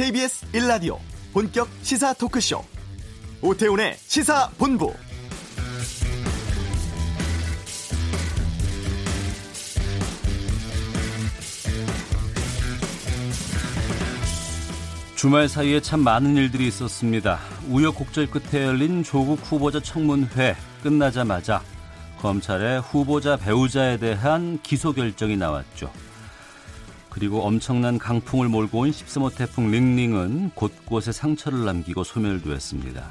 KBS 1라디오 본격 시사 토크쇼 오태훈의 시사본부 주말 사이에 참 많은 일들이 있었습니다. 우여곡절 끝에 열린 조국 후보자 청문회 끝나자마자 검찰의 후보자 배우자에 대한 기소 결정이 나왔죠. 그리고 엄청난 강풍을 몰고 온 13호 태풍 링링은 곳곳에 상처를 남기고 소멸되었습니다.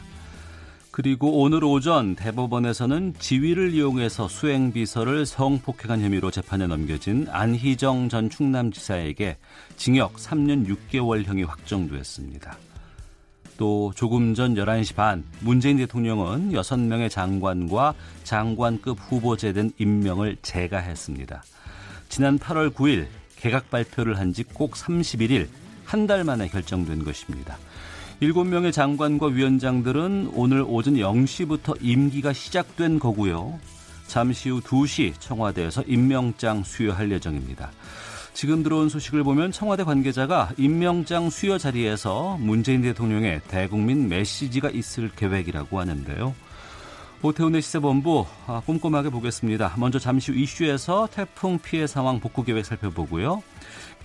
그리고 오늘 오전 대법원에서는 지위를 이용해서 수행비서를 성폭행한 혐의로 재판에 넘겨진 안희정 전 충남지사에게 징역 3년 6개월형이 확정됐습니다. 또 조금 전 11시 반 문재인 대통령은 6명의 장관과 장관급 후보제에 대한 임명을 재가했습니다. 지난 8월 9일 개각 발표를 한 지 꼭 31일 한 달 만에 결정된 것입니다. 7명의 장관과 위원장들은 오늘 오전 0시부터 임기가 시작된 거고요. 잠시 후 2시 청와대에서 임명장 수여할 예정입니다. 지금 들어온 소식을 보면 청와대 관계자가 임명장 수여 자리에서 문재인 대통령의 대국민 메시지가 있을 계획이라고 하는데요. 오태훈의 시세본부 아, 꼼꼼하게 보겠습니다. 먼저 잠시 후 이슈에서 태풍 피해 상황 복구 계획 살펴보고요.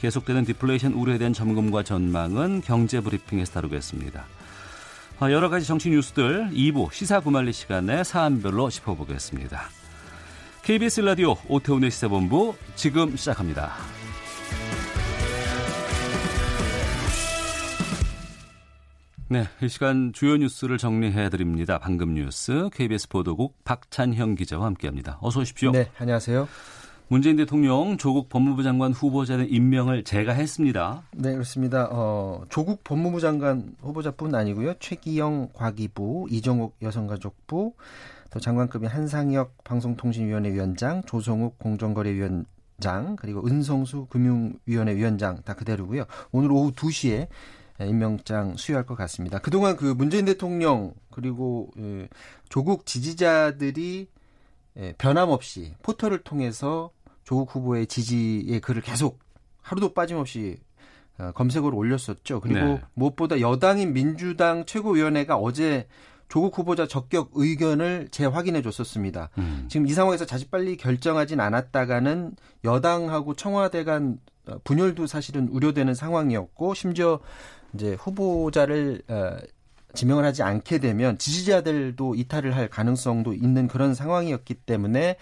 계속되는 디플레이션 우려에 대한 점검과 전망은 경제 브리핑에서 다루겠습니다. 아, 여러 가지 정치 뉴스들 2부 시사 구말리 시간에 사안별로 짚어보겠습니다. KBS 라디오 오태훈의 시세본부 지금 시작합니다. 네, 이 시간 주요 뉴스를 정리해 드립니다. 방금 뉴스 KBS 보도국 박찬형 기자와 함께합니다. 어서 오십시오. 네, 안녕하세요. 문재인 대통령 조국 법무부 장관 후보자의 임명을 제가 했습니다. 네, 그렇습니다. 어, 조국 법무부 장관 후보자뿐 아니고요. 최기영 과기부, 이정욱 여성가족부, 또 장관급인 한상혁 방송통신위원회 위원장, 조성욱 공정거래위원 장, 그리고 은성수 금융위원회 위원장 다 그대로고요. 오늘 오후 2시에 임명장 수여할 것 같습니다. 그동안 그 문재인 대통령 그리고 예, 조국 지지자들이 예, 변함없이 포털을 통해서 조국 후보의 지지의 글을 계속 하루도 빠짐없이 어, 검색어로 올렸었죠. 그리고 네. 무엇보다 여당인 민주당 최고위원회가 어제 조국 후보자 적격 의견을 재확인해 줬었습니다. 음. 지금 이 상황에서 자칫 빨리 결정하진 않았다가는 여당하고 청와대 간 분열도 사실은 우려되는 상황이었고 심지어 이제 후보자를 어, 지명을 하지 않게 되면 지지자들도 이탈을 할 가능성도 있는 그런 상황이었기 때문에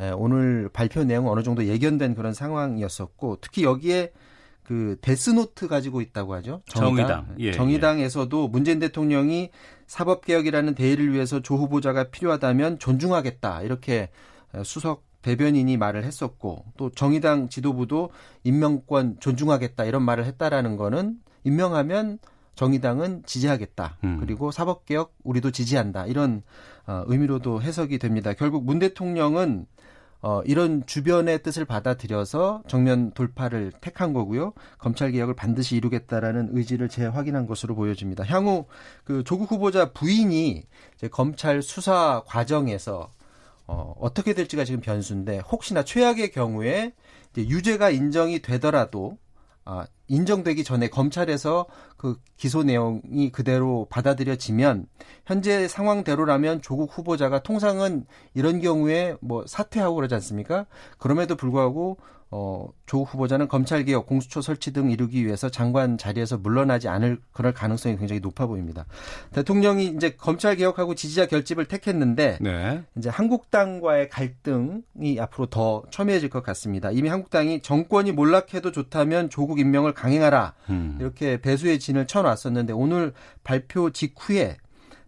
에, 오늘 발표 내용 어느 정도 예견된 그런 상황이었었고 특히 여기에 그 데스노트 가지고 있다고 하죠. 정의당. 정의당. 예, 정의당에서도 문재인 대통령이 사법개혁이라는 대의를 위해서 조 후보자가 필요하다면 존중하겠다. 이렇게 수석 대변인이 말을 했었고 또 정의당 지도부도 임명권 존중하겠다 이런 말을 했다라는 거는 임명하면 정의당은 지지하겠다. 음. 그리고 사법개혁 우리도 지지한다. 이런 어, 의미로도 해석이 됩니다. 결국 문 대통령은 어, 이런 주변의 뜻을 받아들여서 정면 돌파를 택한 거고요. 검찰 개혁을 반드시 이루겠다라는 의지를 재확인한 것으로 보여집니다. 향후 그 조국 후보자 부인이 이제 검찰 수사 과정에서 어, 어떻게 될지가 지금 변수인데 혹시나 최악의 경우에 이제 유죄가 인정이 되더라도 아, 인정되기 전에 검찰에서 그 기소 내용이 그대로 받아들여지면 현재 상황대로라면 조국 후보자가 통상은 이런 경우에 뭐 사퇴하고 그러지 않습니까? 그럼에도 불구하고 어, 조 후보자는 검찰개혁, 공수처 설치 등 이루기 위해서 장관 자리에서 물러나지 않을 그럴 가능성이 굉장히 높아 보입니다. 대통령이 이제 검찰개혁하고 지지자 결집을 택했는데 네. 이제 한국당과의 갈등이 앞으로 더 첨예해질 것 같습니다. 이미 한국당이 정권이 몰락해도 좋다면 조국 임명을 강행하라 음. 이렇게 배수의 진을 쳐놨었는데 오늘 발표 직후에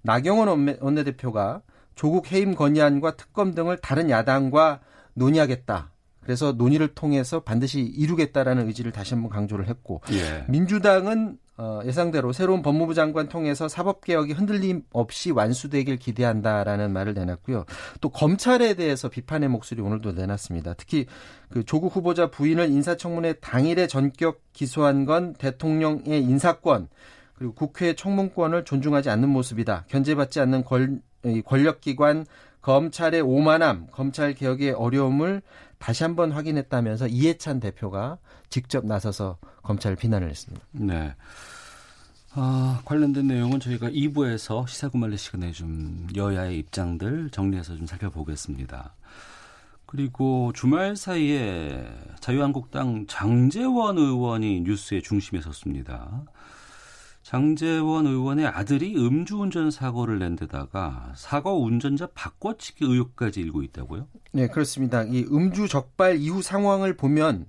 나경원 원내대표가 조국 해임 건의안과 특검 등을 다른 야당과 논의하겠다. 그래서 논의를 통해서 반드시 이루겠다라는 의지를 다시 한번 강조를 했고 예. 민주당은 어, 예상대로 새로운 법무부 장관 통해서 사법개혁이 흔들림 없이 완수되길 기대한다라는 말을 내놨고요. 또 검찰에 대해서 비판의 목소리 오늘도 내놨습니다. 특히 그 조국 후보자 부인을 인사청문회 당일에 전격 기소한 건 대통령의 인사권 그리고 국회 청문권을 존중하지 않는 모습이다. 견제받지 않는 권, 권력기관 검찰의 오만함, 검찰 개혁의 어려움을 다시 한번 확인했다면서 이해찬 대표가 직접 나서서 검찰을 비난을 했습니다. 네. 아, 관련된 내용은 저희가 2부에서 시사구말리 시간에 좀 여야의 입장들 정리해서 좀 살펴보겠습니다. 그리고 주말 사이에 자유한국당 장재원 의원이 뉴스의 중심에 섰습니다. 장재원 의원의 아들이 음주운전 사고를 낸 데다가 사고 운전자 바꿔치기 의혹까지 일고 있다고요? 네, 그렇습니다. 이 음주 적발 이후 상황을 보면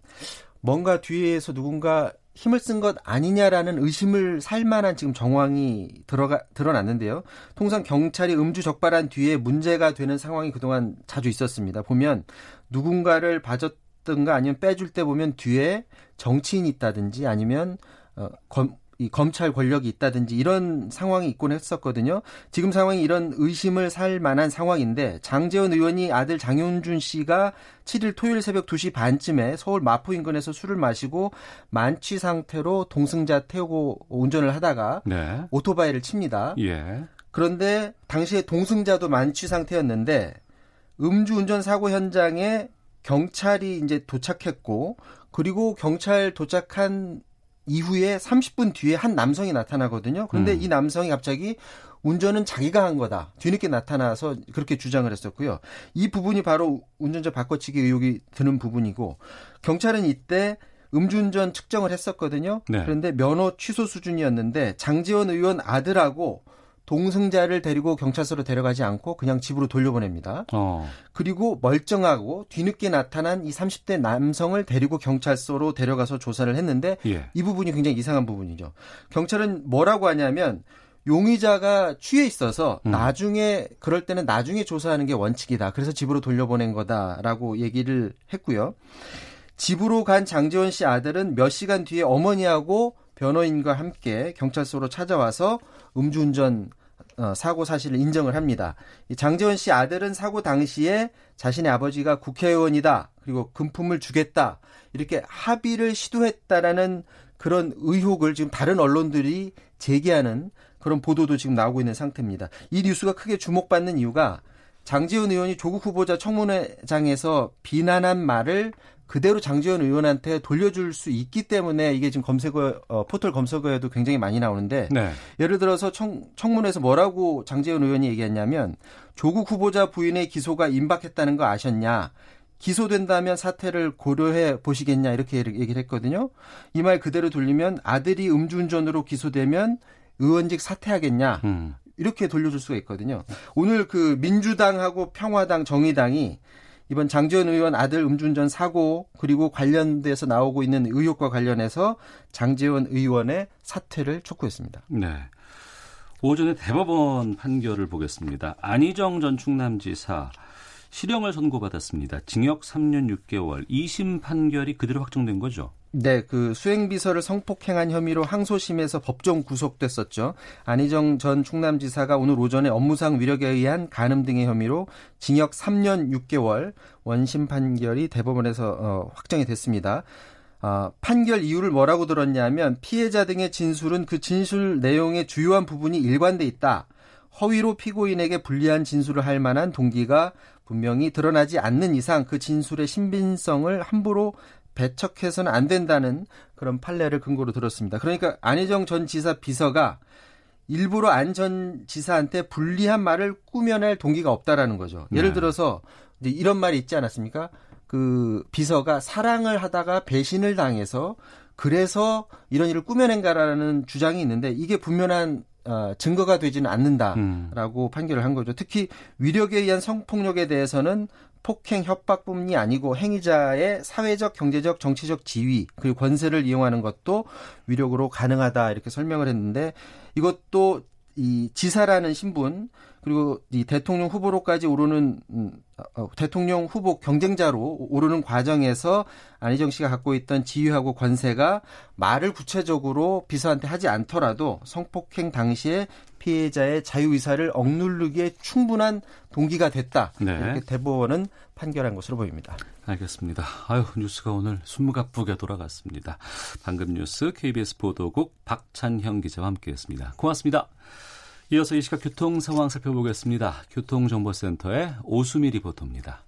뭔가 뒤에서 누군가 힘을 쓴 것 아니냐라는 의심을 살 만한 지금 정황이 들어가 드러났는데요. 통상 경찰이 음주 적발한 뒤에 문제가 되는 상황이 그동안 자주 있었습니다. 보면 누군가를 봐줬든가 아니면 빼줄 때 보면 뒤에 정치인이 있다든지 아니면 어, 검, 이 검찰 권력이 있다든지 이런 상황이 있곤 했었거든요. 지금 상황이 이런 의심을 살 만한 상황인데 장재원 의원이 아들 장윤준 씨가 7일 토요일 새벽 2시 반쯤에 서울 마포 인근에서 술을 마시고 만취 상태로 동승자 태우고 운전을 하다가 네. 오토바이를 칩니다. 예. 그런데 당시에 동승자도 만취 상태였는데 음주운전 사고 현장에 경찰이 이제 도착했고 그리고 경찰 도착한 이후에 30분 뒤에 한 남성이 나타나거든요. 그런데 음. 이 남성이 갑자기 운전은 자기가 한 거다. 뒤늦게 나타나서 그렇게 주장을 했었고요. 이 부분이 바로 운전자 바꿔치기 의혹이 드는 부분이고 경찰은 이때 음주운전 측정을 했었거든요. 네. 그런데 면허 취소 수준이었는데 장지원 의원 아들하고 동승자를 데리고 경찰서로 데려가지 않고 그냥 집으로 돌려보냅니다. 어. 그리고 멀쩡하고 뒤늦게 나타난 이 30대 남성을 데리고 경찰서로 데려가서 조사를 했는데 예. 이 부분이 굉장히 이상한 부분이죠. 경찰은 뭐라고 하냐면 용의자가 취해 있어서 음. 나중에 그럴 때는 나중에 조사하는 게 원칙이다. 그래서 집으로 돌려보낸 거다라고 얘기를 했고요. 집으로 간 장지원 씨 아들은 몇 시간 뒤에 어머니하고 변호인과 함께 경찰서로 찾아와서 음주운전 어, 사고 사실을 인정을 합니다. 장재원 씨 아들은 사고 당시에 자신의 아버지가 국회의원이다. 그리고 금품을 주겠다. 이렇게 합의를 시도했다라는 그런 의혹을 지금 다른 언론들이 제기하는 그런 보도도 지금 나오고 있는 상태입니다. 이 뉴스가 크게 주목받는 이유가 장지원 의원이 조국 후보자 청문회장에서 비난한 말을 그대로 장지원 의원한테 돌려줄 수 있기 때문에 이게 지금 검색어 어, 포털 검색어에도 굉장히 많이 나오는데 네. 예를 들어서 청, 청문회에서 뭐라고 장지원 의원이 얘기했냐면 조국 후보자 부인의 기소가 임박했다는 거 아셨냐? 기소된다면 사태를 고려해 보시겠냐 이렇게 얘기를 했거든요. 이 말 그대로 돌리면 아들이 음주운전으로 기소되면 의원직 사퇴하겠냐 음. 이렇게 돌려줄 수가 있거든요. 오늘 그 민주당하고 평화당, 정의당이 이번 장지원 의원 아들 음주운전 사고 그리고 관련돼서 나오고 있는 의혹과 관련해서 장지원 의원의 사퇴를 촉구했습니다. 네. 오전에 대법원 판결을 보겠습니다. 안희정 전 충남지사 실형을 선고받았습니다. 징역 3년 6개월. 2심 판결이 그대로 확정된 거죠? 네, 그 수행비서를 성폭행한 혐의로 항소심에서 법정 구속됐었죠. 안희정 전 충남지사가 오늘 오전에 업무상 위력에 의한 간음 등의 혐의로 징역 3년 6개월 원심 판결이 대법원에서 어, 확정이 됐습니다. 어, 판결 이유를 뭐라고 들었냐면 피해자 등의 진술은 그 진술 내용의 주요한 부분이 일관돼 있다. 허위로 피고인에게 불리한 진술을 할 만한 동기가 분명히 드러나지 않는 이상 그 진술의 신빙성을 함부로 배척해서는 안 된다는 그런 판례를 근거로 들었습니다. 그러니까 안희정 전 지사 비서가 일부러 안 전 지사한테 불리한 말을 꾸며낼 동기가 없다라는 거죠. 예를 네. 들어서 이제 이런 말이 있지 않았습니까? 그 비서가 사랑을 하다가 배신을 당해서 그래서 이런 일을 꾸며낸가라는 주장이 있는데 이게 분명한 어, 증거가 되지는 않는다라고 음. 판결을 한 거죠. 특히 위력에 의한 성폭력에 대해서는 폭행 협박뿐이 아니고 행위자의 사회적, 경제적, 정치적 지위 그리고 권세를 이용하는 것도 위력으로 가능하다 이렇게 설명을 했는데 이것도 이 지사라는 신분 그리고 이 대통령 후보로까지 오르는 음, 어, 대통령 후보 경쟁자로 오르는 과정에서 안희정 씨가 갖고 있던 지위하고 권세가 말을 구체적으로 비서한테 하지 않더라도 성폭행 당시에 피해자의 자유 의사를 억누르기에 충분한 동기가 됐다. 네. 이렇게 대법원은 판결한 것으로 보입니다. 알겠습니다. 아유 뉴스가 오늘 숨가쁘게 돌아갔습니다. 방금 뉴스 KBS 보도국 박찬형 기자와 함께했습니다. 고맙습니다. 이어서 이 시각 교통 상황 살펴보겠습니다. 교통정보센터의 오수미 리포터입니다.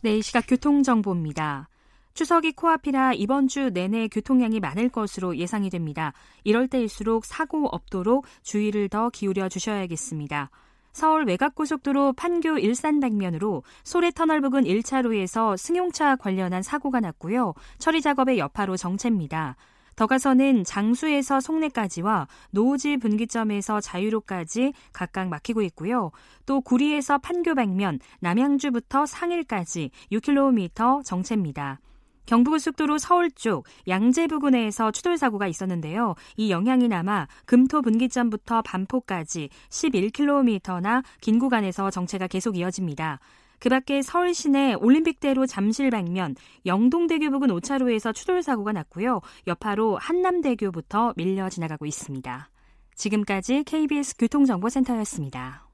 네, 이 시각 교통정보입니다. 추석이 코앞이라 이번 주 내내 교통량이 많을 것으로 예상이 됩니다. 이럴 때일수록 사고 없도록 주의를 더 기울여 주셔야겠습니다. 서울 외곽고속도로 판교 일산 방면으로 소래터널 부근 1차로에서 승용차 관련한 사고가 났고요. 처리 작업의 여파로 정체입니다. 더 가서는 장수에서 송내까지와 노지 분기점에서 자유로까지 각각 막히고 있고요. 또 구리에서 판교 방면, 남양주부터 상일까지 6km 정체입니다. 경부고속도로 서울 쪽 양재 부근에서 추돌 사고가 있었는데요. 이 영향이 남아 금토 분기점부터 반포까지 11km나 긴 구간에서 정체가 계속 이어집니다. 그 밖에 서울 시내 올림픽대로 잠실 방면 영동대교 부근 5차로에서 추돌 사고가 났고요. 여파로 한남대교부터 밀려 지나가고 있습니다. 지금까지 KBS 교통정보센터였습니다.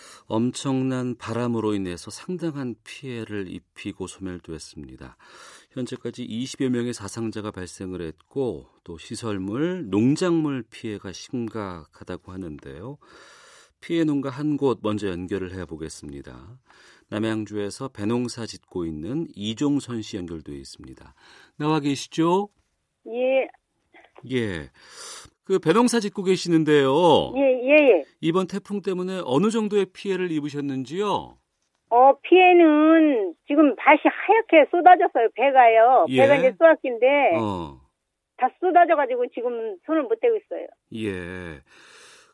엄청난 바람으로 인해서 상당한 피해를 입히고 소멸되었습니다. 현재까지 20여 명의 사상자가 발생을 했고 또 시설물, 농작물 피해가 심각하다고 하는데요. 피해 농가 한 곳 먼저 연결을 해 보겠습니다. 남양주에서 배농사 짓고 있는 이종선 씨 연결되어 있습니다. 나와 계시죠? 예. 예. 그 배농사 짓고 계시는데요. 예, 예, 예. 이번 태풍 때문에 어느 정도의 피해를 입으셨는지요? 어, 피해는 지금 밭이 하얗게 쏟아졌어요, 배가요. 예. 배가 이제 쏟았긴데, 어. 다 쏟아져가지고 지금 손을 못 대고 있어요. 예.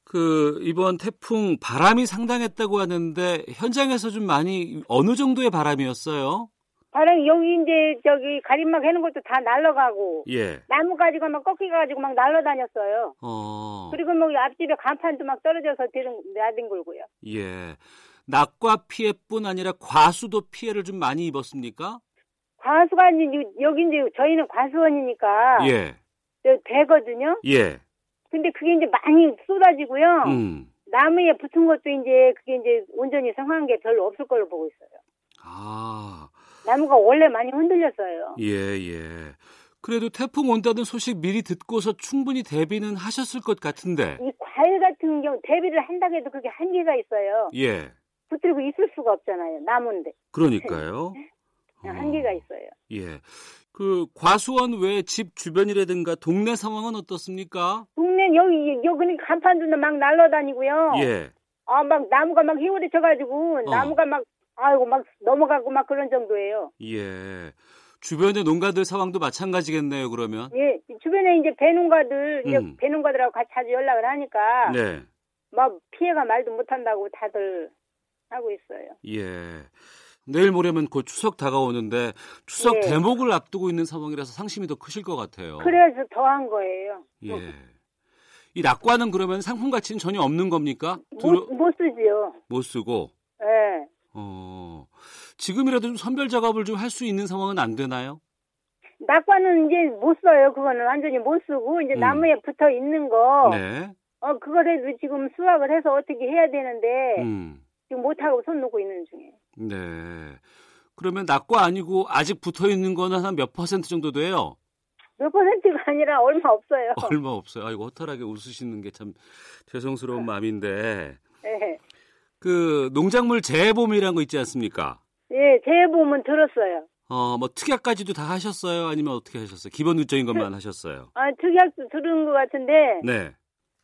그 이번 태풍 바람이 상당했다고 하는데 현장에서 좀 많이 어느 정도의 바람이었어요? 바람이 여기 이제 저기 가림막 해놓은 것도 다 날라가고, 예. 나무가지가 막 꺾여가지고 막 날라다녔어요. 어. 그리고 뭐 앞집에 간판도 막 떨어져서 들은, 나뒹굴고요. 예. 낙과 피해뿐 아니라 과수도 피해를 좀 많이 입었습니까? 과수가 이제 여기 이제 저희는 과수원이니까, 예. 저 배거든요. 예. 근데 그게 이제 많이 쏟아지고요. 음. 나무에 붙은 것도 이제 그게 이제 온전히 성한 게 별로 없을 걸로 보고 있어요. 아. 나무가 원래 많이 흔들렸어요. 예, 예. 그래도 태풍 온다는 소식 미리 듣고서 충분히 대비는 하셨을 것 같은데. 이 과일 같은 경우 대비를 한다고 해도 그게 한계가 있어요. 예. 붙들고 있을 수가 없잖아요. 나무인데 그러니까요. 어. 한계가 있어요. 예. 그 과수원 외 집 주변이라든가 동네 상황은 어떻습니까? 동네 여기 여기는 간판도 막 날라다니고요. 예. 아 막 나무가 막 휘우러져가지고 어. 나무가 막 아이고 막 넘어가고 막 그런 정도예요. 예. 주변의 농가들 상황도 마찬가지겠네요, 그러면. 예, 주변에 이제 배농가들 이제 음. 배농가들하고 같이 자주 연락을 하니까 네. 막 피해가 말도 못한다고 다들 하고 있어요. 예. 내일 모레면 곧 추석 다가오는데 추석 예. 대목을 앞두고 있는 상황이라서 상심이 더 크실 것 같아요. 그래서 더한 거예요. 예. 이 낙과는 그러면 상품 가치는 전혀 없는 겁니까? 못, 못 쓰지요. 못 쓰고. 예. 어. 지금이라도 좀 선별 작업을 좀 할 수 있는 상황은 안 되나요? 낙과는 이제 못 써요. 그거는 완전히 못 쓰고 이제 음. 나무에 붙어 있는 거. 네. 어 그거라도 지금 수확을 해서 어떻게 해야 되는데 음. 지금 못 하고 손 놓고 있는 중이에요. 네. 그러면 낙과 아니고 아직 붙어 있는 거는 한 몇 퍼센트 정도 돼요? 몇 퍼센트가 아니라 얼마 없어요. 얼마 없어요. 아이고 허탈하게 웃으시는 게 참 죄송스러운 마음인데 예. 그 농작물 재보험이라는 거 있지 않습니까? 예, 재보험은 들었어요. 어, 뭐 특약까지도 다 하셨어요? 아니면 어떻게 하셨어요? 기본 일적인 것만 하셨어요? 아, 특약도 들은 것 같은데 네.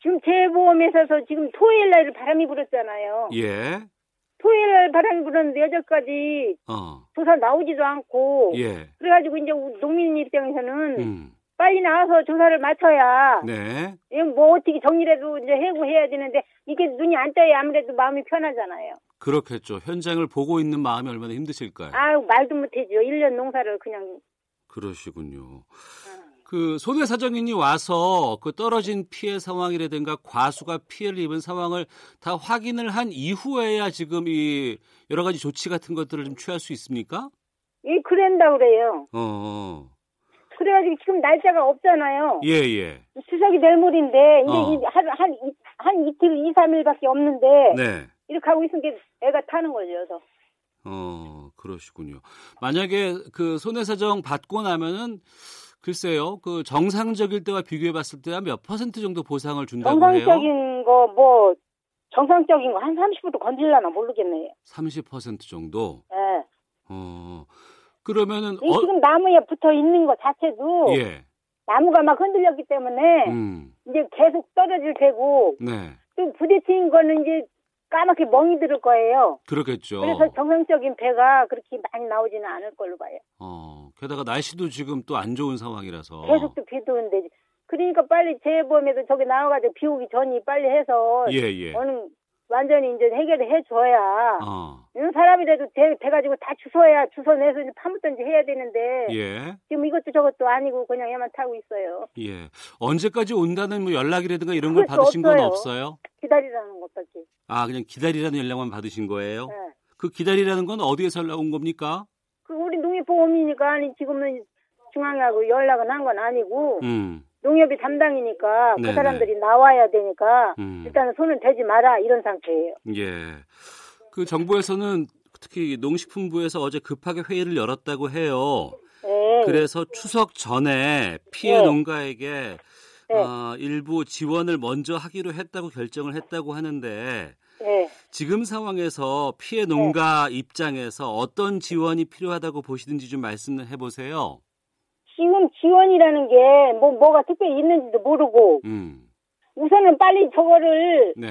지금 재보험에서 지금 토요일 날 바람이 불었잖아요. 예. 토요일 날 바람이 불었는데 여기까지 어. 조사 나오지도 않고 예. 그래가지고 이제 농민 입장에서는 음. 빨리 나와서 조사를 맞춰야 네. 뭐 어떻게 정리라도 이제 해고해야 되는데 이게 눈이 안 떠야 아무래도 마음이 편하잖아요. 그렇겠죠. 현장을 보고 있는 마음이 얼마나 힘드실까요? 아유 말도 못해죠. 1년 농사를 그냥 그러시군요. 그 손해 사정인이 와서 그 떨어진 피해 상황이라든가 과수가 피해를 입은 상황을 다 확인을 한 이후에야 지금 이 여러 가지 조치 같은 것들을 좀 취할 수 있습니까? 예, 그런다 그래요. 어, 어. 그래가지고 지금 날짜가 없잖아요. 예, 예. 추석이 내일모레인데 이제 어. 이- 한, 한, 이- 한 이틀, 이, 삼일밖에 없는데 네. 이렇게 하고 있으니까 애가 타는 거죠. 그래서. 어, 그러시군요. 만약에 그 손해사정 받고 나면은 글쎄요, 그 정상적일 때와 비교해 봤을 때 한 몇 퍼센트 정도 보상을 준다고 해요? 정상적인 거 뭐 정상적인 거 한 30% 건질라나 모르겠네요. 30% 정도? 예. 어, 그러면은, 이 지금 나무에 붙어 있는 거 자체도 예, 나무가 막 흔들렸기 때문에 음, 이제 계속 떨어질 테고 네, 또 부딪힌 거는 이제 까맣게 멍이 들을 거예요. 그렇겠죠. 그래서 정상적인 배가 그렇게 많이 나오지는 않을 걸로 봐요. 어, 게다가 날씨도 지금 또 안 좋은 상황이라서. 계속 또 비도 오는데 그러니까 빨리 재범에도 저기 나와가지고 비 오기 전이 빨리 해서 예, 예. 어느 완전히 이제 해결을 해줘야 어, 이런 사람이라도 돼, 돼가지고 다 주워야 주워내서 이제 파묻든지 해야 되는데 예, 지금 이것도 저것도 아니고 그냥 얘만 타고 있어요. 예. 언제까지 온다는 뭐 연락이라든가 이런 걸 받으신 건 없어요. 없어요? 기다리라는 것밖에. 아, 그냥 기다리라는 연락만 받으신 거예요? 예. 그 기다리라는 건 어디에서 연락 온 겁니까? 그 우리 농협보험이니까 아니 지금은 중앙하고 연락은 한 건 아니고 음, 농협이 담당이니까 네네. 그 사람들이 나와야 되니까 음. 일단은 손을 대지 마라 이런 상태예요. 예. 그 정부에서는 특히 농식품부에서 어제 급하게 회의를 열었다고 해요. 예. 그래서 추석 전에 피해 네. 농가에게 네. 어, 일부 지원을 먼저 하기로 했다고 결정을 했다고 하는데 예. 지금 상황에서 피해 농가 입장에서 어떤 지원이 필요하다고 보시는지 좀 말씀을 해보세요. 지금 지원이라는 게 뭐 뭐가 특별히 있는지도 모르고 음, 우선은 빨리 저거를 네,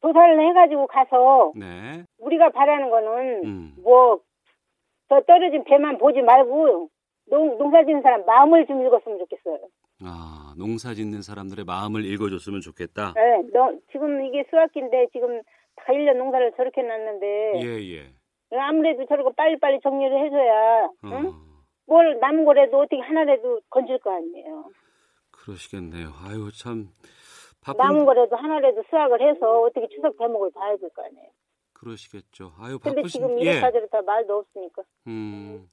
조사를 해가지고 가서 네, 우리가 바라는 거는 음, 뭐저 떨어진 배만 보지 말고 농, 농사 짓는 사람 마음을 좀 읽었으면 좋겠어요. 아 농사 짓는 사람들의 마음을 읽어줬으면 좋겠다. 네, 너, 지금 이게 수학기인데 지금 다 1년 농사를 저렇게 놨는데 예, 예. 아무래도 저렇게 빨리빨리 정리를 해줘야 응? 어, 뭘 남은 거라도 어떻게 하나라도 건질 거 아니에요. 그러시겠네요. 아유 참 바쁜 남은 거라도 하나라도 수확을 해서 어떻게 추석 대목을 봐야 될 거 아니에요. 그러시겠죠. 아유 근데 바쁘신 지금 예. 이렇다 저렇다 말도 없으니까. 음.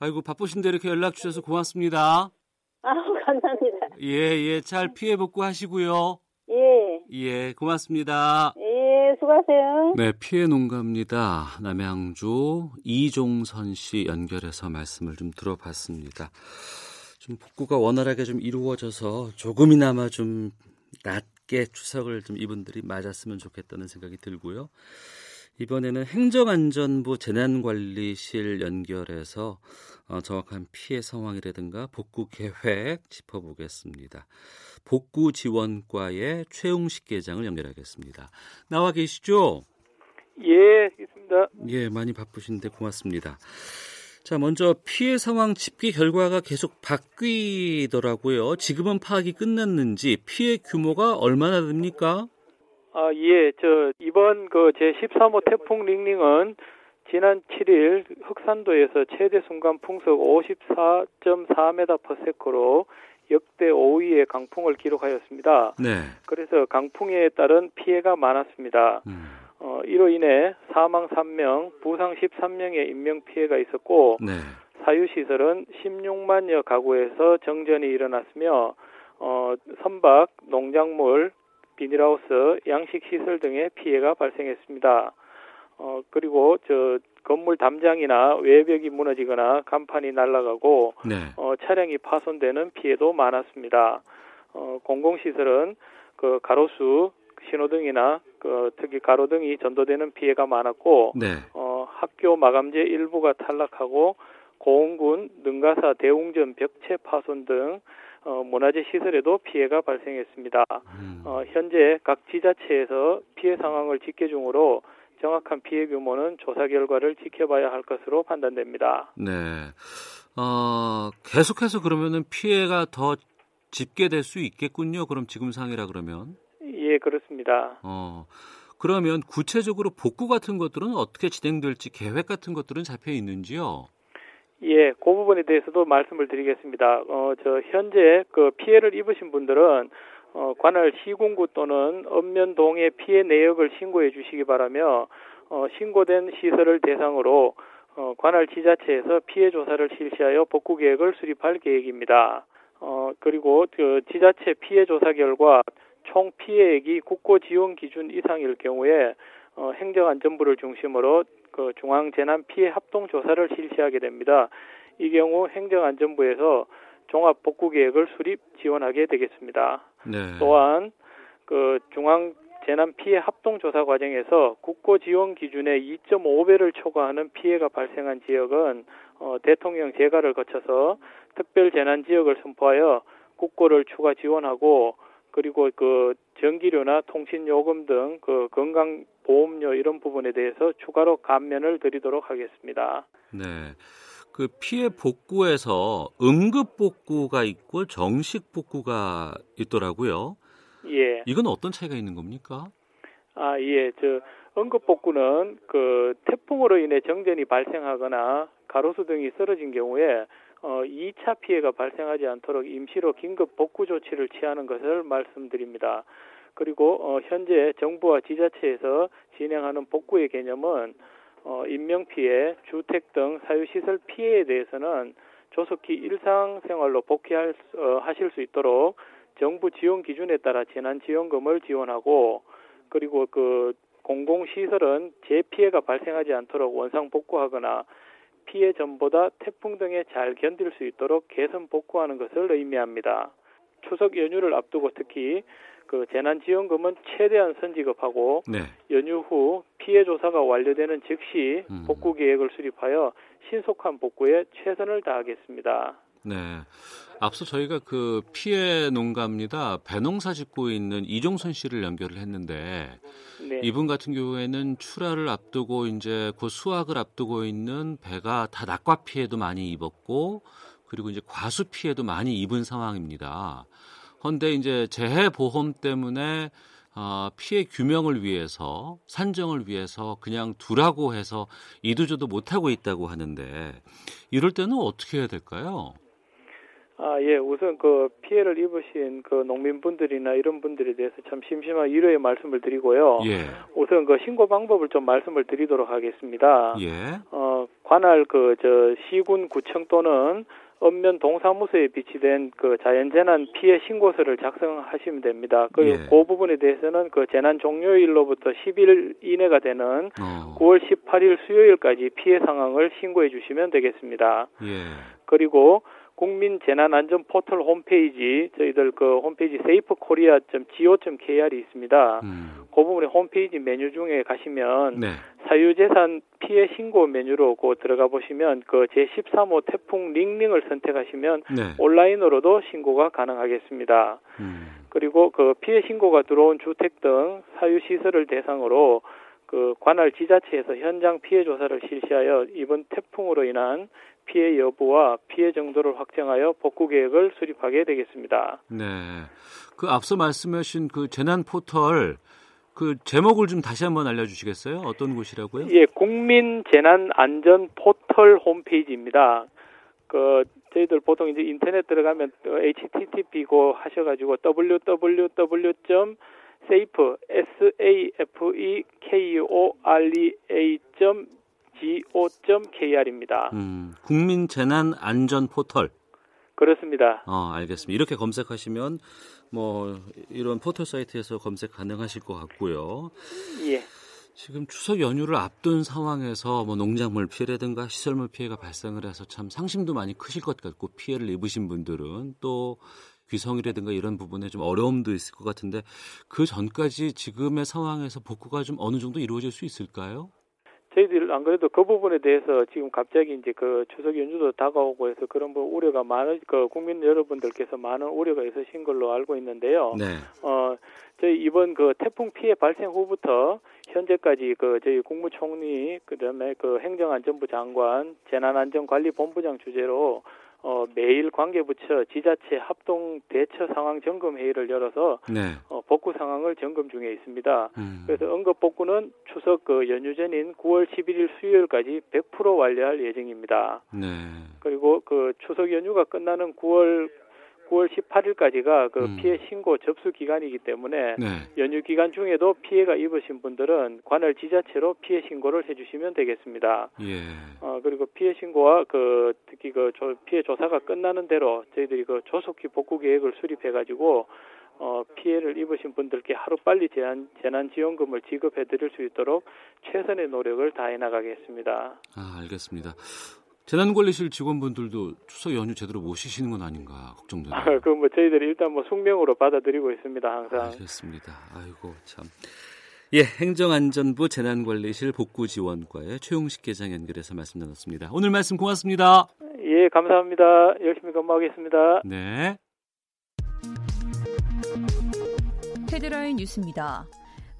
아이고 바쁘신데 이렇게 연락 주셔서 고맙습니다. 아우 감사합니다. 예, 예. 잘 피해 복구 하시고요. 예, 예, 고맙습니다. 예, 수고하세요. 네, 피해 농가입니다. 남양주 이종선 씨 연결해서 말씀을 좀 들어봤습니다. 좀 복구가 원활하게 좀 이루어져서 조금이나마 좀 낮게 추석을 좀 이분들이 맞았으면 좋겠다는 생각이 들고요. 이번에는 행정안전부 재난관리실 연결해서 어, 정확한 피해 상황이라든가 복구 계획 짚어보겠습니다. 복구 지원과의 최웅식 계장을 연결하겠습니다. 나와 계시죠? 예, 있습니다. 예, 많이 바쁘신데 고맙습니다. 자, 먼저 피해 상황 집계 결과가 계속 바뀌더라고요. 지금은 파악이 끝났는지 피해 규모가 얼마나 됩니까? 아, 예, 저 이번 그 제 13호 태풍 링링은 지난 7일 흑산도에서 최대 순간 풍속 54.4m/s로 역대 5위의 강풍을 기록하였습니다. 네. 그래서 강풍에 따른 피해가 많았습니다. 음, 어, 이로 인해 사망 3명, 부상 13명의 인명 피해가 있었고 네. 사유 시설은 16만여 가구에서 정전이 일어났으며 어, 선박, 농작물, 비닐하우스, 양식 시설 등의 피해가 발생했습니다. 어, 그리고 저 건물 담장이나 외벽이 무너지거나 간판이 날아가고 네. 어, 차량이 파손되는 피해도 많았습니다. 어, 공공시설은 그 가로수, 신호등이나 그 특히 가로등이 전도되는 피해가 많았고 네. 어, 학교 마감재 일부가 탈락하고 고흥군 능가사 대웅전 벽체 파손 등 어, 문화재 시설에도 피해가 발생했습니다. 음, 어, 현재 각 지자체에서 피해 상황을 집계 중으로 정확한 피해 규모는 조사 결과를 지켜봐야 할 것으로 판단됩니다. 네. 어, 계속해서 그러면은 피해가 더 집계될 수 있겠군요. 그럼 지금 상이라 그러면. 예, 그렇습니다. 어, 그러면 구체적으로 복구 같은 것들은 어떻게 진행될지 계획 같은 것들은 잡혀 있는지요? 예, 그 부분에 대해서도 말씀을 드리겠습니다. 어, 저 현재 그 피해를 입으신 분들은 어, 관할 시군구 또는 읍면동의 피해 내역을 신고해 주시기 바라며 어, 신고된 시설을 대상으로 어, 관할 지자체에서 피해 조사를 실시하여 복구 계획을 수립할 계획입니다. 어, 그리고 그 지자체 피해 조사 결과 총 피해액이 국고 지원 기준 이상일 경우에 어, 행정안전부를 중심으로 그 중앙재난 피해 합동 조사를 실시하게 됩니다. 이 경우 행정안전부에서 종합 복구 계획을 수립 지원하게 되겠습니다. 네. 또한 그 중앙 재난 피해 합동 조사 과정에서 국고 지원 기준의 2.5배를 초과하는 피해가 발생한 지역은 어, 대통령 재가를 거쳐서 특별 재난 지역을 선포하여 국고를 추가 지원하고 그리고 그 전기료나 통신 요금 등 그 건강 보험료 이런 부분에 대해서 추가로 감면을 드리도록 하겠습니다. 네. 그 피해 복구에서 응급 복구가 있고 정식 복구가 있더라고요. 예. 이건 어떤 차이가 있는 겁니까? 아, 예. 저 응급 복구는 그 태풍으로 인해 정전이 발생하거나 가로수 등이 쓰러진 경우에 어 2차 피해가 발생하지 않도록 임시로 긴급 복구 조치를 취하는 것을 말씀드립니다. 그리고 어 현재 정부와 지자체에서 진행하는 복구의 개념은 어 인명 피해, 주택 등 사유 시설 피해에 대해서는 조속히 일상생활로 복귀할 어, 하실 수 있도록 정부 지원 기준에 따라 재난지원금을 지원하고 그리고 그 공공시설은 재피해가 발생하지 않도록 원상 복구하거나 피해 전보다 태풍 등에 잘 견딜 수 있도록 개선 복구하는 것을 의미합니다. 추석 연휴를 앞두고 특히 그 재난지원금은 최대한 선지급하고 네. 연휴 후 피해 조사가 완료되는 즉시 음. 복구 계획을 수립하여 신속한 복구에 최선을 다하겠습니다. 네. 앞서 저희가 그 피해 농가입니다. 배농사 짓고 있는 이종선 씨를 연결을 했는데 네. 이분 같은 경우에는 출하를 앞두고 이제 곧 수확을 앞두고 있는 배가 다 낙과 피해도 많이 입었고 그리고 이제 과수 피해도 많이 입은 상황입니다. 헌데 이제 재해 보험 때문에 어, 피해 규명을 위해서 산정을 위해서 그냥 두라고 해서 이도저도 못하고 있다고 하는데 이럴 때는 어떻게 해야 될까요? 아, 예. 우선 그 피해를 입으신 그 농민분들이나 이런 분들에 대해서 참 심심한 위로의 말씀을 드리고요. 예. 우선 그 신고 방법을 좀 말씀을 드리도록 하겠습니다. 예. 어, 관할 그 저 시군 구청 또는 읍면 동사무소에 비치된 그 자연재난 피해 신고서를 작성하시면 됩니다. 그, 예. 그 부분에 대해서는 그 재난 종료일로부터 10일 이내가 되는 어. 9월 18일 수요일까지 피해 상황을 신고해 주시면 되겠습니다. 예. 그리고 국민 재난안전 포털 홈페이지 저희들 그 홈페이지 safekorea.go.kr이 있습니다. 음. 그 부분에 홈페이지 메뉴 중에 가시면 네. 사유재산 피해 신고 메뉴로 그 들어가 보시면 그 제13호 태풍 링링을 선택하시면 네. 온라인으로도 신고가 가능하겠습니다. 음. 그리고 그 피해 신고가 들어온 주택 등 사유 시설을 대상으로 그 관할 지자체에서 현장 피해 조사를 실시하여 이번 태풍으로 인한 피해 여부와 피해 정도를 확정하여 복구 계획을 수립하게 되겠습니다. 네. 그 앞서 말씀하신 그 재난 포털 그 제목을 좀 다시 한번 알려주시겠어요? 어떤 곳이라고요? 예, 국민 재난 안전 포털 홈페이지입니다. 그 저희들 보통 이제 인터넷 들어가면 http고 하셔가지고 www. safe s a f e k o r e a go.kr입니다. 음, 국민 재난 안전 포털. 그렇습니다. 어, 알겠습니다. 이렇게 검색하시면 뭐 이런 포털 사이트에서 검색 가능하실 것 같고요. 예. 지금 추석 연휴를 앞둔 상황에서 뭐 농작물 피해라든가 시설물 피해가 발생을 해서 참 상심도 많이 크실 것 같고 피해를 입으신 분들은 또 귀성이라든가 이런 부분에 좀 어려움도 있을 것 같은데 그 전까지 지금의 상황에서 복구가 좀 어느 정도 이루어질 수 있을까요? 저희들 안 그래도 그 부분에 대해서 지금 갑자기 이제 그 추석 연휴도 다가오고 해서 그런 뭐 우려가 많은 그 국민 여러분들께서 많은 우려가 있으신 걸로 알고 있는데요. 네. 어 저희 이번 그 태풍 피해 발생 후부터 현재까지 그 저희 국무총리 그다음에 그 행정안전부 장관 재난안전관리본부장 주재로 어, 매일 관계부처 지자체 합동 대처 상황 점검 회의를 열어서 네. 어, 복구 상황을 점검 중에 있습니다. 음. 그래서 응급 복구는 추석 그 연휴 전인 9월 11일 수요일까지 100% 완료할 예정입니다. 네. 그리고 그 추석 연휴가 끝나는 9월 9월 18일까지가 그 음. 피해 신고 접수 기간이기 때문에 네. 연휴 기간 중에도 피해가 입으신 분들은 관할 지자체로 피해 신고를 해주시면 되겠습니다. 예. 어 그리고 피해 신고와 그 특히 그 조, 피해 조사가 끝나는 대로 저희들이 그 조속히 복구 계획을 수립해 가지고 어, 피해를 입으신 분들께 하루 빨리 재난, 재난지원금을 지급해 드릴 수 있도록 최선의 노력을 다해 나가겠습니다. 아, 알겠습니다. 재난관리실 직원분들도 추석 연휴 제대로 못 쉬시는 건 아닌가 걱정되네요. 아, 그뭐 저희들이 일단 뭐 숙명으로 받아들이고 있습니다 항상. 알겠습니다. 아이고 참. 예, 행정안전부 재난관리실 복구지원과의 최용식 계장 연결해서 말씀 나눴습니다. 오늘 말씀 고맙습니다. 예, 감사합니다. 열심히 근무하겠습니다. 네. 헤드라인 뉴스입니다.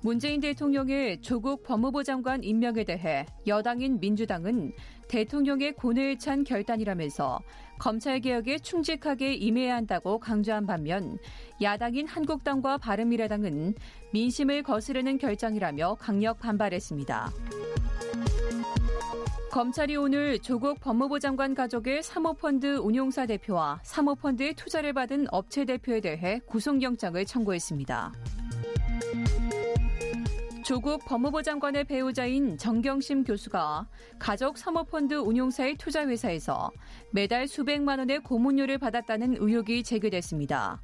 문재인 대통령의 조국 법무부 장관 임명에 대해 여당인 민주당은 대통령의 고뇌에 찬 결단이라면서 검찰개혁에 충직하게 임해야 한다고 강조한 반면 야당인 한국당과 바른미래당은 민심을 거스르는 결정이라며 강력 반발했습니다. 검찰이 오늘 조국 법무부 장관 가족의 사모펀드 운용사 대표와 사모펀드에 투자를 받은 업체 대표에 대해 구속영장을 청구했습니다. 조국 법무부 장관의 배우자인 정경심 교수가 가족 사모펀드 운용사의 투자회사에서 매달 수백만 원의 고문료를 받았다는 의혹이 제기됐습니다.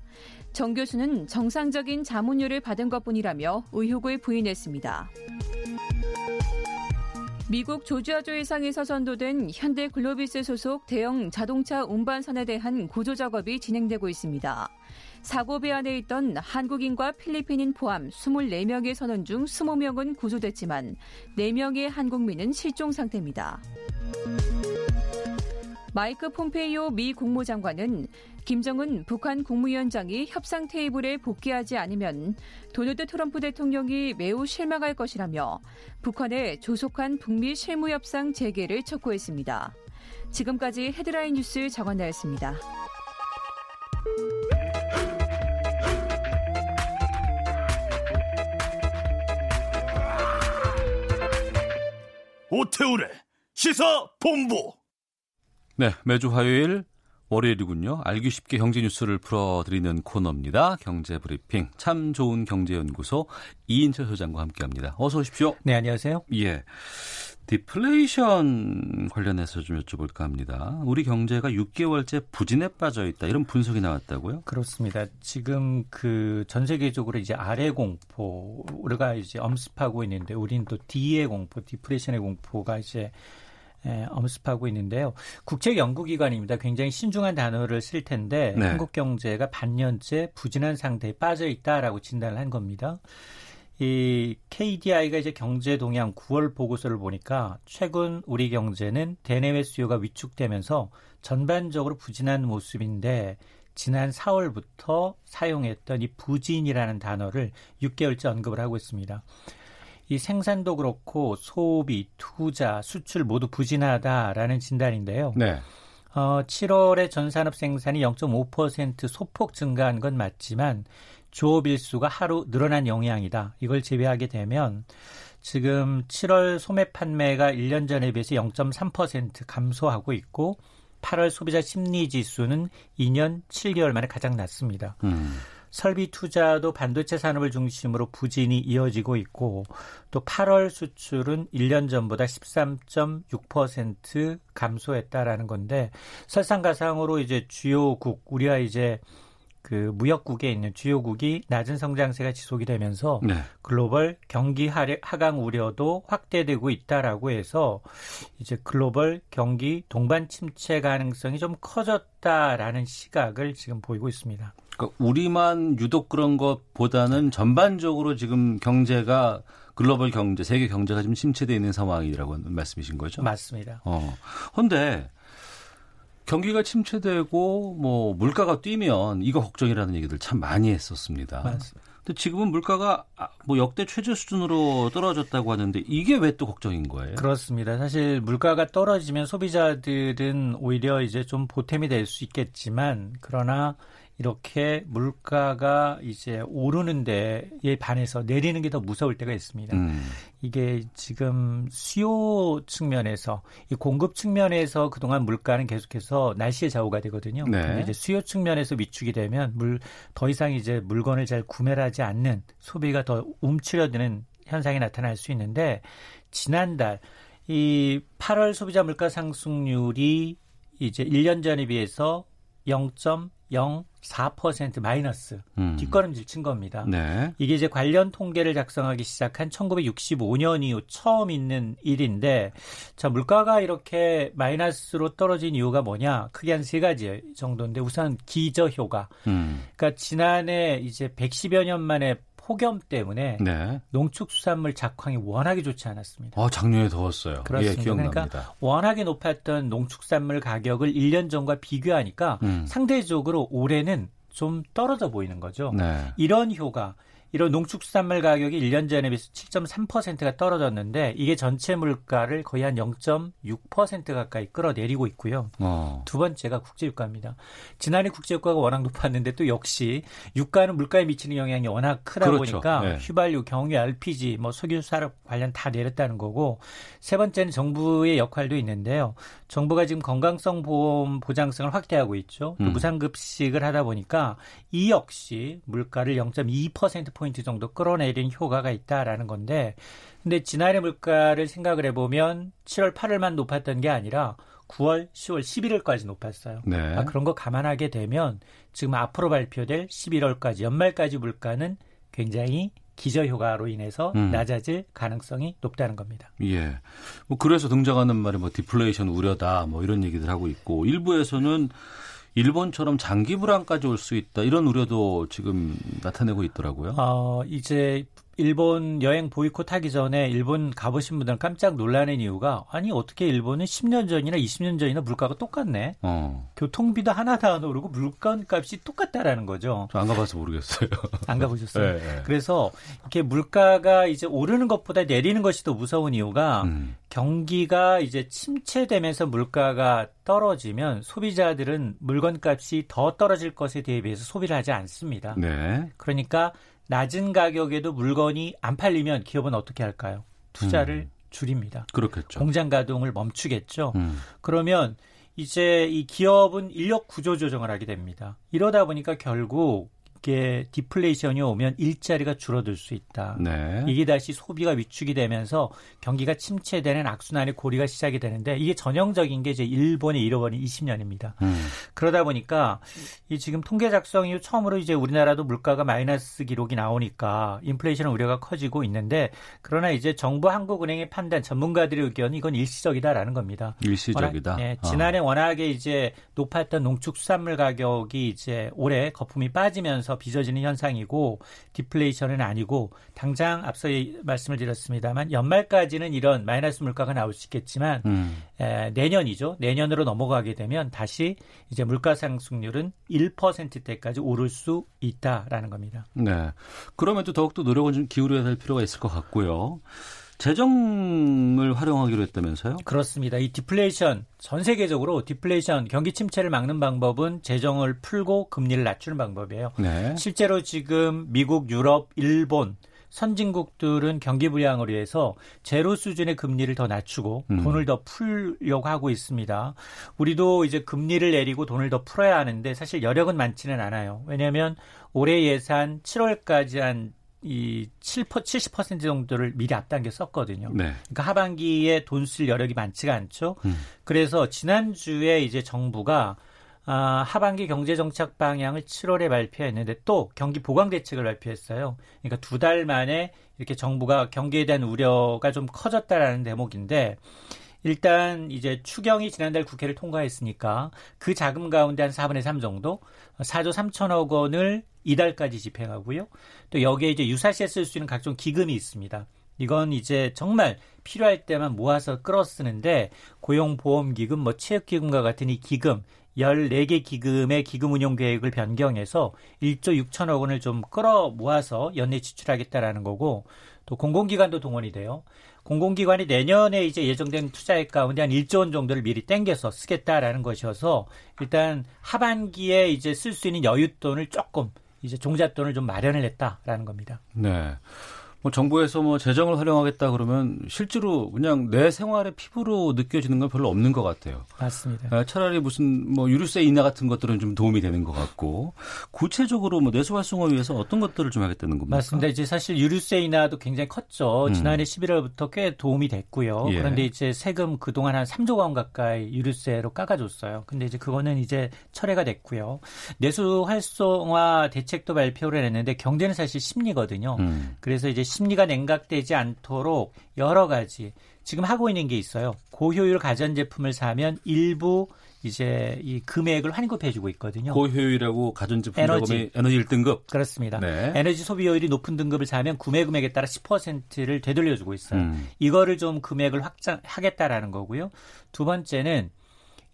정 교수는 정상적인 자문료를 받은 것 뿐이라며 의혹을 부인했습니다. 미국 조지아주 해상에서 선도된 현대 글로비스 소속 대형 자동차 운반선에 대한 구조 작업이 진행되고 있습니다. 사고 배 안에 있던 한국인과 필리핀인 포함 24명의 선원 중 20명은 구조됐지만 4명의 한국민은 실종 상태입니다. 마이크 폼페이오 미 국무장관은 김정은 북한 국무위원장이 협상 테이블에 복귀하지 않으면 도널드 트럼프 대통령이 매우 실망할 것이라며 북한의 조속한 북미 실무협상 재개를 촉구했습니다. 지금까지 헤드라인 뉴스 정원나였습니다. 오태훈의 시사 본부. 네, 매주 화요일 월요일이군요. 알기 쉽게 경제 뉴스를 풀어드리는 코너입니다. 경제 브리핑 참 좋은 경제연구소 이인철 소장과 함께합니다. 어서 오십시오. 네, 안녕하세요. 예. 디플레이션 관련해서 좀 여쭤볼까 합니다. 우리 경제가 6개월째 부진에 빠져 있다 이런 분석이 나왔다고요? 그렇습니다. 지금 그 전 세계적으로 이제 R의 공포 우리가 이제 엄습하고 있는데 우리는 또 D의 공포, 디플레이션의 공포가 이제 예, 엄습하고 있는데요. 국책 연구기관입니다. 굉장히 신중한 단어를 쓸 텐데 네. 한국 경제가 반년째 부진한 상태에 빠져 있다라고 진단을 한 겁니다. 이 KDI가 이제 경제 동향 9월 보고서를 보니까 최근 우리 경제는 대내외 수요가 위축되면서 전반적으로 부진한 모습인데 지난 4월부터 사용했던 이 부진이라는 단어를 6개월째 언급을 하고 있습니다. 이 생산도 그렇고 소비, 투자, 수출 모두 부진하다라는 진단인데요. 네. 어, 7월에 전 산업 생산이 0.5% 소폭 증가한 건 맞지만 조업 일수가 하루 늘어난 영향이다. 이걸 제외하게 되면 지금 7월 소매 판매가 1년 전에 비해서 0.3% 감소하고 있고 8월 소비자 심리 지수는 2년 7개월 만에 가장 낮습니다. 음. 설비 투자도 반도체 산업을 중심으로 부진이 이어지고 있고 또 8월 수출은 1년 전보다 13.6% 감소했다라는 건데 설상가상으로 이제 주요국 우리가 이제 그 무역국에 있는 주요국이 낮은 성장세가 지속이 되면서 네. 글로벌 경기 하강 우려도 확대되고 있다라고 해서 이제 글로벌 경기 동반 침체 가능성이 좀 커졌다라는 시각을 지금 보이고 있습니다. 그러니까 우리만 유독 그런 것보다는 전반적으로 지금 경제가 글로벌 경제, 세계 경제가 좀 침체되어 있는 상황이라고 말씀이신 거죠? 맞습니다. 어. 근데 경기가 침체되고 뭐 물가가 뛰면 이거 걱정이라는 얘기들 참 많이 했었습니다. 맞습니다. 근데 지금은 물가가 아, 뭐 역대 최저 수준으로 떨어졌다고 하는데 이게 왜 또 걱정인 거예요? 그렇습니다. 사실 물가가 떨어지면 소비자들은 오히려 이제 좀 보탬이 될 수 있겠지만 그러나 이렇게 물가가 이제 오르는 데에 반해서 내리는 게 더 무서울 때가 있습니다. 음. 이게 지금 수요 측면에서 이 공급 측면에서 그동안 물가는 계속해서 날씨의 좌우가 되거든요. 네. 근데 이제 수요 측면에서 위축이 되면 물 더 이상 이제 물건을 잘 구매를 하지 않는 소비가 더 움츠려드는 현상이 나타날 수 있는데 지난달 이 8월 소비자 물가 상승률이 이제 1년 전에 비해서 0.04% 마이너스 음. 뒷걸음질 친 겁니다. 네. 이게 이제 관련 통계를 작성하기 시작한 1965년 이후 처음 있는 일인데 자 물가가 이렇게 마이너스로 떨어진 이유가 뭐냐? 크게 한 세 가지 정도인데 우선 기저 효과. 음. 그러니까 지난해 이제 110여 년 만에 폭염 때문에 네. 농축수산물 작황이 워낙에 좋지 않았습니다. 아, 작년에 더웠어요. 그렇습니다. 예, 기억납니다. 그러니까 워낙에 높았던 농축산물 가격을 1년 전과 비교하니까 음. 상대적으로 올해는 좀 떨어져 보이는 거죠. 네. 이런 효과 이런 농축수산물 가격이 1년 전에 비해서 7.3%가 떨어졌는데 이게 전체 물가를 거의 한 0.6% 가까이 끌어내리고 있고요. 어. 두 번째가 국제유가입니다. 지난해 국제유가가 워낙 높았는데 또 역시 유가는 물가에 미치는 영향이 워낙 크다 그렇죠. 보니까 네. 휘발유, 경유, LPG, 뭐 석유 산업 관련 다 내렸다는 거고 세 번째는 정부의 역할도 있는데요. 정부가 지금 건강성 보험 보장성을 확대하고 있죠. 음. 무상급식을 하다 보니까 이 역시 물가를 0.2% 포인트 정도 끌어내린 효과가 있다라는 건데 근데 지난해 물가를 생각을 해보면 7월 8월만 높았던 게 아니라 9월, 10월, 11월까지 높았어요. 네. 아, 그런 거 감안하게 되면 지금 앞으로 발표될 11월까지 연말까지 물가는 굉장히 기저 효과로 인해서 음. 낮아질 가능성이 높다는 겁니다. 예. 뭐 그래서 등장하는 말이 뭐 디플레이션 우려다 뭐 이런 얘기들 하고 있고 일부에서는 일본처럼 장기 불황까지 올 수 있다 이런 우려도 지금 나타내고 있더라고요. 어, 이제 일본 여행 보이콧 하기 전에 일본 가보신 분들은 깜짝 놀라는 이유가 아니 어떻게 일본은 10년 전이나 20년 전이나 물가가 똑같네. 어. 교통비도 하나도 안 오르고 물건 값이 똑같다라는 거죠. 안 가봐서 모르겠어요. 안 가보셨어요? 네, 네. 그래서 이렇게 물가가 이제 오르는 것보다 내리는 것이 더 무서운 이유가 음. 경기가 이제 침체되면서 물가가 떨어지면 소비자들은 물건 값이 더 떨어질 것에 대비해서 소비를 하지 않습니다. 네. 그러니까 낮은 가격에도 물건이 안 팔리면 기업은 어떻게 할까요? 투자를 음. 줄입니다. 그렇겠죠. 공장 가동을 멈추겠죠. 음. 그러면 이제 이 기업은 인력 구조 조정을 하게 됩니다. 이러다 보니까 결국 이게 디플레이션이 오면 일자리가 줄어들 수 있다. 네. 이게 다시 소비가 위축이 되면서 경기가 침체되는 악순환의 고리가 시작이 되는데 이게 전형적인 게 이제 일본의 잃어버린 20년입니다. 음. 그러다 보니까 이 지금 통계 작성 이후 처음으로 이제 우리나라도 물가가 마이너스 기록이 나오니까 인플레이션 우려가 커지고 있는데 그러나 이제 정부 한국은행의 판단 전문가들의 의견 이건 일시적이다라는 겁니다. 일시적이다. 워낙, 네, 지난해 어. 워낙에 이제 높았던 농축수산물 가격이 이제 올해 거품이 빠지면서 더 빚어지는 현상이고 디플레이션은 아니고 당장 앞서 말씀을 드렸습니다만 연말까지는 이런 마이너스 물가가 나올 수 있겠지만 음. 에, 내년이죠. 내년으로 넘어가게 되면 다시 이제 물가 상승률은 1%대까지 오를 수 있다라는 겁니다. 네. 그러면 또 더욱더 노력을 좀 기울여야 될 필요가 있을 것 같고요. 재정을 활용하기로 했다면서요? 그렇습니다. 이 디플레이션 전 세계적으로 디플레이션 경기 침체를 막는 방법은 재정을 풀고 금리를 낮추는 방법이에요. 네. 실제로 지금 미국, 유럽, 일본 선진국들은 경기 부양을 위해서 제로 수준의 금리를 더 낮추고 음. 돈을 더 풀려고 하고 있습니다. 우리도 이제 금리를 내리고 돈을 더 풀어야 하는데 사실 여력은 많지는 않아요. 왜냐하면 올해 예산 7월까지 한 이 7%, 70% 정도를 미리 앞당겨 썼거든요. 네. 그러니까 하반기에 돈 쓸 여력이 많지가 않죠. 음. 그래서 지난주에 이제 정부가 아, 하반기 경제 정책 방향을 7월에 발표했는데 또 경기 보강 대책을 발표했어요. 그러니까 두 달 만에 이렇게 정부가 경기에 대한 우려가 좀 커졌다라는 대목인데 일단 이제 추경이 지난달 국회를 통과했으니까 그 자금 가운데 한 4분의 3 정도 4조 3천억 원을 이달까지 집행하고요. 또 여기에 이제 유사시에 쓸 수 있는 각종 기금이 있습니다. 이건 이제 정말 필요할 때만 모아서 끌어 쓰는데 고용보험기금, 뭐 체육기금과 같은 이 기금 14개 기금의 기금 운용 계획을 변경해서 1조 6천억 원을 좀 끌어 모아서 연내 지출하겠다라는 거고 또 공공기관도 동원이 돼요. 공공기관이 내년에 이제 예정된 투자액 가운데 한 1조 원 정도를 미리 땡겨서 쓰겠다라는 것이어서 일단 하반기에 이제 쓸 수 있는 여윳돈을 조금 이제 종잣돈을 좀 마련을 했다라는 겁니다. 네. 뭐 정부에서 뭐 재정을 활용하겠다 그러면 실제로 그냥 내 생활의 피부로 느껴지는 건 별로 없는 것 같아요. 맞습니다. 아, 차라리 무슨 뭐 유류세 인하 같은 것들은 좀 도움이 되는 것 같고 구체적으로 뭐 내수 활성화 위해서 어떤 것들을 좀 하겠다는 겁니까? 맞습니다. 이제 사실 유류세 인하도 굉장히 컸죠. 음. 지난해 11월부터 꽤 도움이 됐고요. 예. 그런데 이제 세금 그동안 한 3조 원 가까이 유류세로 깎아줬어요. 근데 이제 그거는 이제 철회가 됐고요. 내수 활성화 대책도 발표를 했는데 경제는 사실 심리거든요. 음. 그래서 이제 심리가 냉각되지 않도록 여러 가지 지금 하고 있는 게 있어요. 고효율 가전제품을 사면 일부 이제 이 금액을 환급해 주고 있거든요. 고효율이라고 가전제품 에너지 에너지 1등급 그렇습니다. 네. 에너지 소비효율이 높은 등급을 사면 구매 금액에 따라 10%를 되돌려 주고 있어요. 음. 이거를 좀 금액을 확장하겠다라는 거고요. 두 번째는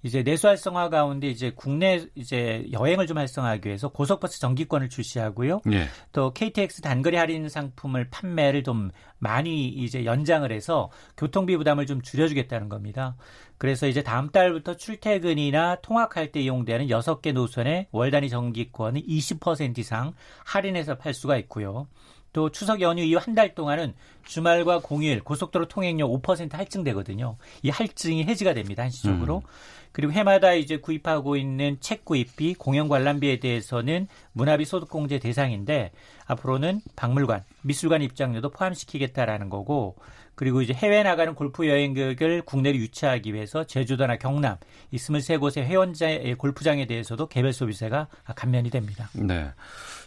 이제 내수 활성화 가운데 이제 국내 이제 여행을 좀 활성화하기 위해서 고속버스 정기권을 출시하고요. 예. 또 KTX 단거리 할인 상품을 판매를 좀 많이 이제 연장을 해서 교통비 부담을 좀 줄여주겠다는 겁니다. 그래서 이제 다음 달부터 출퇴근이나 통학할 때 이용되는 6개 노선의 월 단위 정기권을 20% 이상 할인해서 팔 수가 있고요. 또 추석 연휴 이후 한 달 동안은 주말과 공휴일 고속도로 통행료 5% 할증되거든요. 이 할증이 해지가 됩니다. 한시적으로. 음. 그리고 해마다 이제 구입하고 있는 책 구입비, 공연 관람비에 대해서는 문화비 소득공제 대상인데 앞으로는 박물관, 미술관 입장료도 포함시키겠다라는 거고 그리고 이제 해외 나가는 골프 여행객을 국내로 유치하기 위해서 제주도나 경남 이 23곳의 회원자의 골프장에 대해서도 개별 소비세가 감면이 됩니다. 네.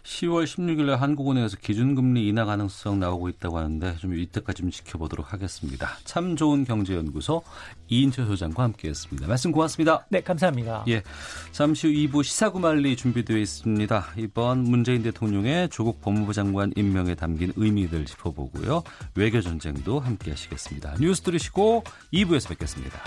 10월 16일에 한국은행에서 기준금리 인하 가능성 나오고 있다고 하는데 좀 이때까지 좀 지켜보도록 하겠습니다. 참 좋은 경제연구소 이인철 소장과 함께했습니다. 말씀 고맙습니다. 네, 감사합니다. 예, 잠시 후 2부 시사구말리 준비되어 있습니다. 이번 문재인 대통령의 조국 법무부 장관 임명에 담긴 의미들 짚어보고요. 외교 전쟁도 함께하시겠습니다. 뉴스 들으시고 2부에서 뵙겠습니다.